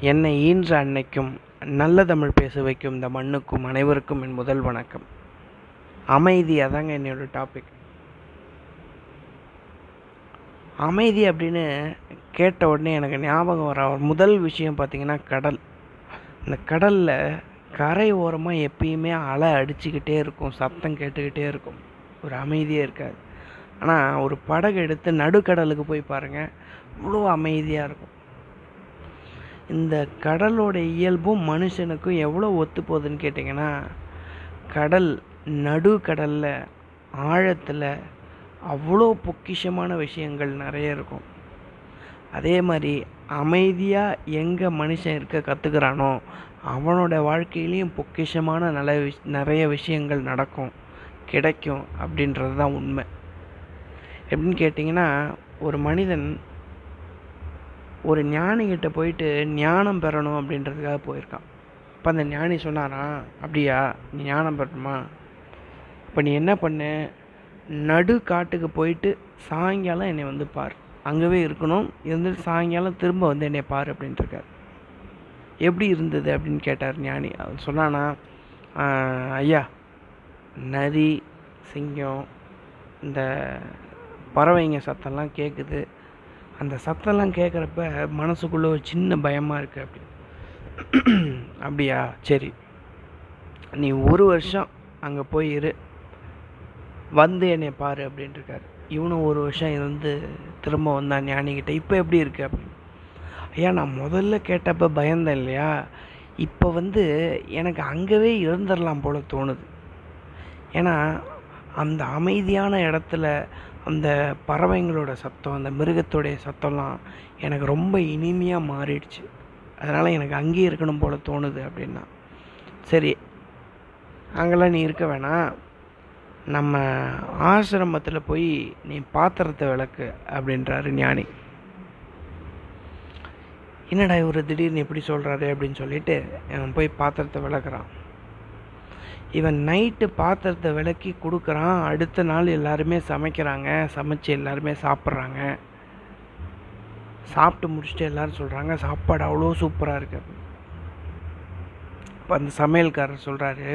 என்னை ஈன்ற அன்னைக்கும் நல்ல தமிழ் பேச வைக்கும் இந்த மண்ணுக்கும் அனைவருக்கும் என் முதல் வணக்கம். அமைதி அதாங்க என்னோடய டாபிக் அமைதி அப்படின்னு கேட்ட உடனே எனக்கு ஞாபகம் வர ஒரு முதல் விஷயம் பார்த்திங்கன்னா கடல். இந்த கடலில் கரை ஓரமாக எப்பயுமே அலை அடிச்சுக்கிட்டே இருக்கும் சத்தம் கேட்டுக்கிட்டே இருக்கும். ஒரு அமைதியே இருக்காது. ஆனால் ஒரு படகு எடுத்து நடுக்கடலுக்கு போய் பாருங்கள் இவ்வளோ அமைதியாக இருக்கும். இந்த கடலோட இயல்பும் மனுஷனுக்கும் எவ்வளோ ஒத்து போகுதுன்னு கேட்டிங்கன்னா கடல் நடு கடலில் ஆழத்தில் அவ்வளோ பொக்கிஷமான விஷயங்கள் நிறைய இருக்கும். அதே மாதிரி அமைதியாக எங்கே மனுஷன் இருக்க கற்றுக்கிறானோ அவனோட வாழ்க்கையிலையும் பொக்கிஷமான நல்ல விஷ் நிறைய விஷயங்கள் நடக்கும் கிடைக்கும் அப்படின்றது தான் உண்மை. எப்படின்னு கேட்டிங்கன்னா ஒரு மனிதன் ஒரு ஞானிகிட்ட போயிட்டு ஞானம் பெறணும் அப்படின்றதுக்காக போயிருக்கான். அப்போ அந்த ஞானி சொன்னாராம் அப்படியா நீ ஞானம் பெறணுமா? இப்போ நீ என்ன பண்ணு? நடு காட்டுக்கு போயிட்டு சாயங்காலம் என்னை வந்து பார். அங்கவே இருக்கணும் இருந்துட்டு சாயங்காலம் திரும்ப வந்து என்னை பார் அப்படின்ட்டு இருக்கார். எப்படி இருந்தது? அப்படின்னு கேட்டார் ஞானி. அவர் சொன்னானா ஐயா நரி சிங்கம் இந்த பறவைங்க சத்தம்லாம் கேட்குது அந்த சத்தம்லாம் கேட்குறப்ப மனசுக்குள்ளே ஒரு சின்ன பயமாக இருக்குது அப்படி. அப்படியா? சரி. நீ ஒரு வருஷம் அங்கே போய் இரு. வந்து என்னை பாரு அப்படின்ட்டுருக்காரு இவனும் ஒரு வருஷம் இருந்து திரும்ப வந்தான் ஞானிக்கிட்ட இப்போ எப்படி இருக்கு அப்படின்னு. ஐயா நான் முதல்ல கேட்டப்ப பயந்தேன் இல்லையா? இப்போ வந்து எனக்கு அங்கவே இருந்துடலாம் போல தோணுது. ஏன்னா அந்த அமைதியான இடத்துல அந்த பறவைங்களோட சத்தம் அந்த மிருகத்தோடைய சத்தம்லாம் எனக்கு ரொம்ப இனிமையாக மாறிடுச்சு. அதனால் எனக்கு அங்கேயே இருக்கணும் போல் தோணுது அப்படின்னா சரி அங்கெல்லாம் நீ இருக்க வேணாம். நம்ம ஆசிரமத்தில் போய் நீ பாத்திரத்தை விளக்கு அப்படின்றாரு ஞானி. என்னடா இவர் திடீர்னு எப்படி சொல்கிறாரு அப்படின்னு சொல்லிட்டு போய் பாத்திரத்தை விளக்குறான். இவன் நைட்டு பாத்திரத்தை விளக்கி கொடுக்குறான். அடுத்த நாள் எல்லாருமே சமைக்கிறாங்க. சமைச்சு எல்லாருமே சாப்பிட்றாங்க. சாப்பிட்டு முடிச்சுட்டு எல்லாரும் சொல்கிறாங்க சாப்பாடு அவ்வளோ சூப்பராக இருக்கு. இப்போ அந்த சமையல்காரர் சொல்கிறாரு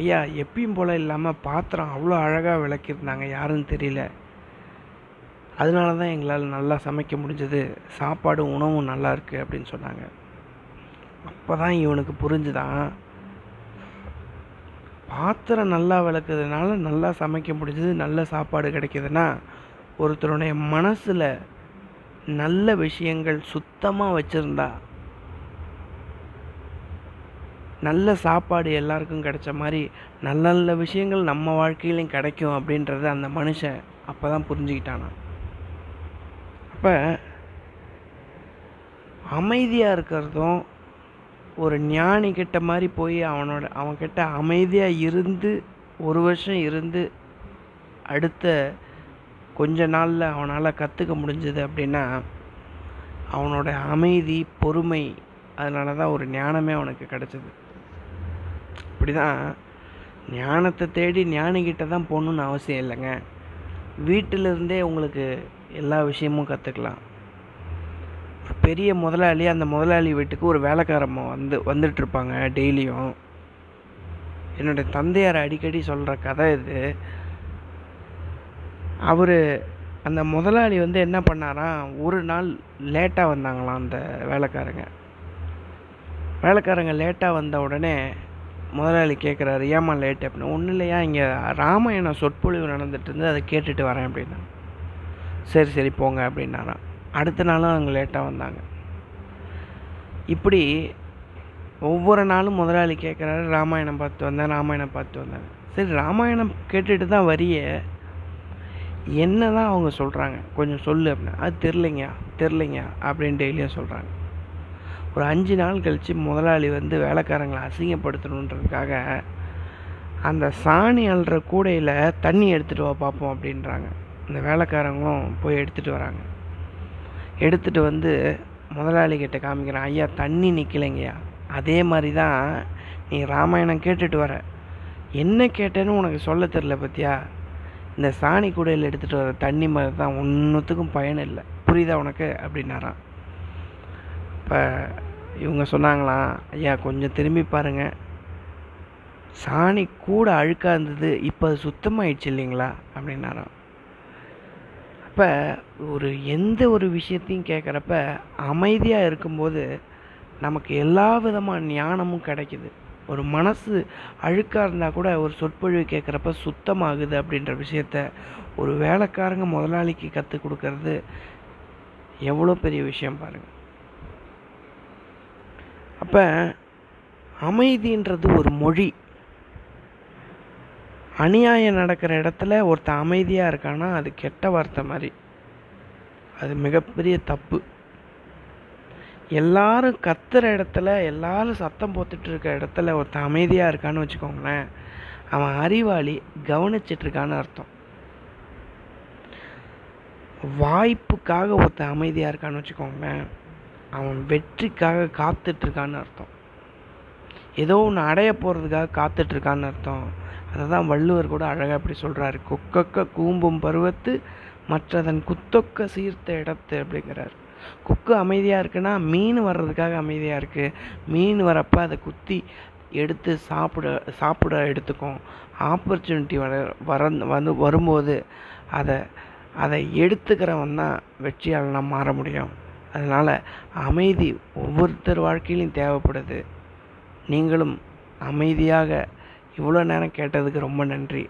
ஐயா எப்பயும் போல் இல்லாமல் பாத்திரம் அவ்வளோ அழகாக விளக்கியிருந்தாங்க. யாருன்னு தெரியல. அதனால தான் எங்களால் நல்லா சமைக்க முடிஞ்சது. சாப்பாடு உணவும் நல்லா இருக்குது அப்படின்னு சொன்னாங்க. அப்போ தான் இவனுக்கு புரிஞ்சுதான் பாத்திரம் நல்லா விளக்குறதுனால நல்லா சமைக்க முடிஞ்சது நல்ல சாப்பாடு கிடைக்கிதுன்னா ஒருத்தருடைய மனசில் நல்ல விஷயங்கள் சுத்தமாக வச்சுருந்தா நல்ல சாப்பாடு எல்லாருக்கும் கிடைச்ச மாதிரி நல்ல நல்ல விஷயங்கள் நம்ம வாழ்க்கையிலையும் கிடைக்கும் அப்படின்றத அந்த மனுஷன் அப்போ தான் புரிஞ்சுக்கிட்டானா அப்போ அமைதியாக இருக்கிறதும் ஒரு ஞானி கிட்ட மாதிரி போய் அவனோட அவன்கிட்ட அமைதியாக இருந்து ஒரு வருஷம் இருந்து அடுத்த கொஞ்ச நாளில் அவனால் கற்றுக்க முடிஞ்சது அப்படின்னா அவனோட அமைதி பொறுமை அதனால தான் ஒரு ஞானமே அவனுக்கு கிடச்சிது. இப்படி தான் ஞானத்தை தேடி ஞானிக்கிட்ட தான் போகணுன்னு அவசியம் இல்லைங்க. வீட்டிலிருந்தே உங்களுக்கு எல்லா விஷயமும் கற்றுக்கலாம் பெரிய முதலாளி அந்த முதலாளி வீட்டுக்கு ஒரு வேலைக்காரம்மா வந்து வந்துட்டுருப்பாங்க டெய்லியும். என்னுடைய தந்தையார் அடிக்கடி சொல்கிற கதை இது. அவர் அந்த முதலாளி வந்து என்ன பண்ணாராம் ஒரு நாள் லேட்டாக வந்தாங்களாம் அந்த வேலைக்காரங்க. வேலைக்காரங்க லேட்டாக வந்த உடனே முதலாளி கேட்குறாரு ஏமா லேட்? அப்படின்னு. ஒன்றும் இல்லையா இங்கே ராமாயணம் சொற்பொழிவு நடந்துட்டு இருந்து அதை கேட்டுட்டு வரேன் அப்படின்னா சரி சரி போங்க அப்படின்னாராம். அடுத்த நாளும் அவங்க லேட்டாக வந்தாங்க. இப்படி ஒவ்வொரு நாளும் முதலாளி கேட்குறாரு ராமாயணம் பார்த்து வந்தேன் ராமாயணம் பார்த்து வந்தேன். சரி ராமாயணம் கேட்டுட்டு தான் வரிய. என்ன தான் அவங்க சொல்கிறாங்க கொஞ்சம் சொல்லு அப்படின்னா அது தெரிலைங்க தெரிலைங்க அப்படின்னு டெய்லியும் சொல்கிறாங்க ஒரு அஞ்சு நாள் கழித்து முதலாளி வந்து வேலைக்காரங்களை அசிங்கப்படுத்தணுன்றதுக்காக அந்த சாணி அள்ளுற கூடையில் தண்ணி எடுத்துகிட்டு வா பார்ப்போம் அப்படின்றாங்க. இந்த வேலைக்காரங்களும் போய் எடுத்துகிட்டு வராங்க. எடுத்துகிட்டு வந்து முதலாளி கிட்ட காமிக்கிறான் ஐயா தண்ணி நிற்கலைங்கய்யா அதே மாதிரி தான் நீ ராமாயணம் கேட்டுட்டு வர. என்ன கேட்டேன்னு உனக்கு சொல்ல தெரில பத்தியா? இந்த சாணி கூடையில் எடுத்துகிட்டு வர தண்ணி மாதிரி தான் ஒன்றுத்துக்கும் பயன் இல்லை. புரியுதா உனக்கு? அப்படின்னாராம். இப்போ இவங்க சொன்னாங்களாம் ஐயா கொஞ்சம் திரும்பி பாருங்க. சாணி கூட அழுக்காக இருந்தது இப்போ அது சுத்தமாகிடுச்சு இல்லைங்களா? அப்படின்னாராம். அப்போ ஒரு எந்த ஒரு விஷயத்தையும் கேட்குறப்ப அமைதியாக இருக்கும்போது நமக்கு எல்லா விதமான ஞானமும் கிடைக்குது. ஒரு மனசு அழுக்காக இருந்தால் கூட ஒரு சொற்பொழிவு கேட்குறப்ப சுத்தமாகுது அப்படின்ற விஷயத்த ஒரு வேலைக்காரங்க முதலாளிக்கு கற்றுக் கொடுக்கறது எவ்வளோ பெரிய விஷயம் பாருங்கள் அப்போ அமைதின்றது ஒரு மொழி. அநியாயம் நடக்கிற இடத்துல ஒருத்தன் அமைதியாக இருக்கான்னா அது கெட்ட வார்த்தை மாதிரி. அது மிகப்பெரிய தப்பு. எல்லாரும் கத்துற இடத்துல எல்லாரும் சத்தம் போத்துட்டு இருக்க இடத்துல ஒருத்தன் அமைதியாக இருக்கான்னு வச்சுக்கோங்களேன் அவன் அறிவாளி கவனிச்சிட்டு இருக்கான்னு அர்த்தம். வாய்ப்புக்காக ஒருத்தன் அமைதியாக இருக்கான்னு வச்சுக்கோங்களேன் அவன் வெற்றிக்காக காத்துட்ருக்கான்னு அர்த்தம். ஏதோ ஒன்று அடைய போகிறதுக்காக காத்துட்ருக்கான்னு அர்த்தம். அதை தான் வள்ளுவர் கூட அழகாக இப்படி சொல்கிறாரு கொக்கக்க கூம்பும் பருவத்து மற்றதன் குத்தொக்க சீர்த்த இடத்து அப்படிங்கிறார். கொக்கு அமைதியாக இருக்குன்னா மீன் வர்றதுக்காக அமைதியாக இருக்குது மீன் வரப்போ அதை குத்தி எடுத்து சாப்பிட சாப்பிட எடுத்துக்கும் ஆப்பர்ச்சுனிட்டி வர வர வந்து வரும்போது அதை அதை எடுத்துக்கிறவன் தான் வெற்றியாளனாக மாற முடியும். அதனால் அமைதி ஒவ்வொருத்தர் வாழ்க்கையிலும் தேவைப்படுது. நீங்களும் அமைதியாக இவ்வளோ நேரம் கேட்டதுக்கு ரொம்ப நன்றி.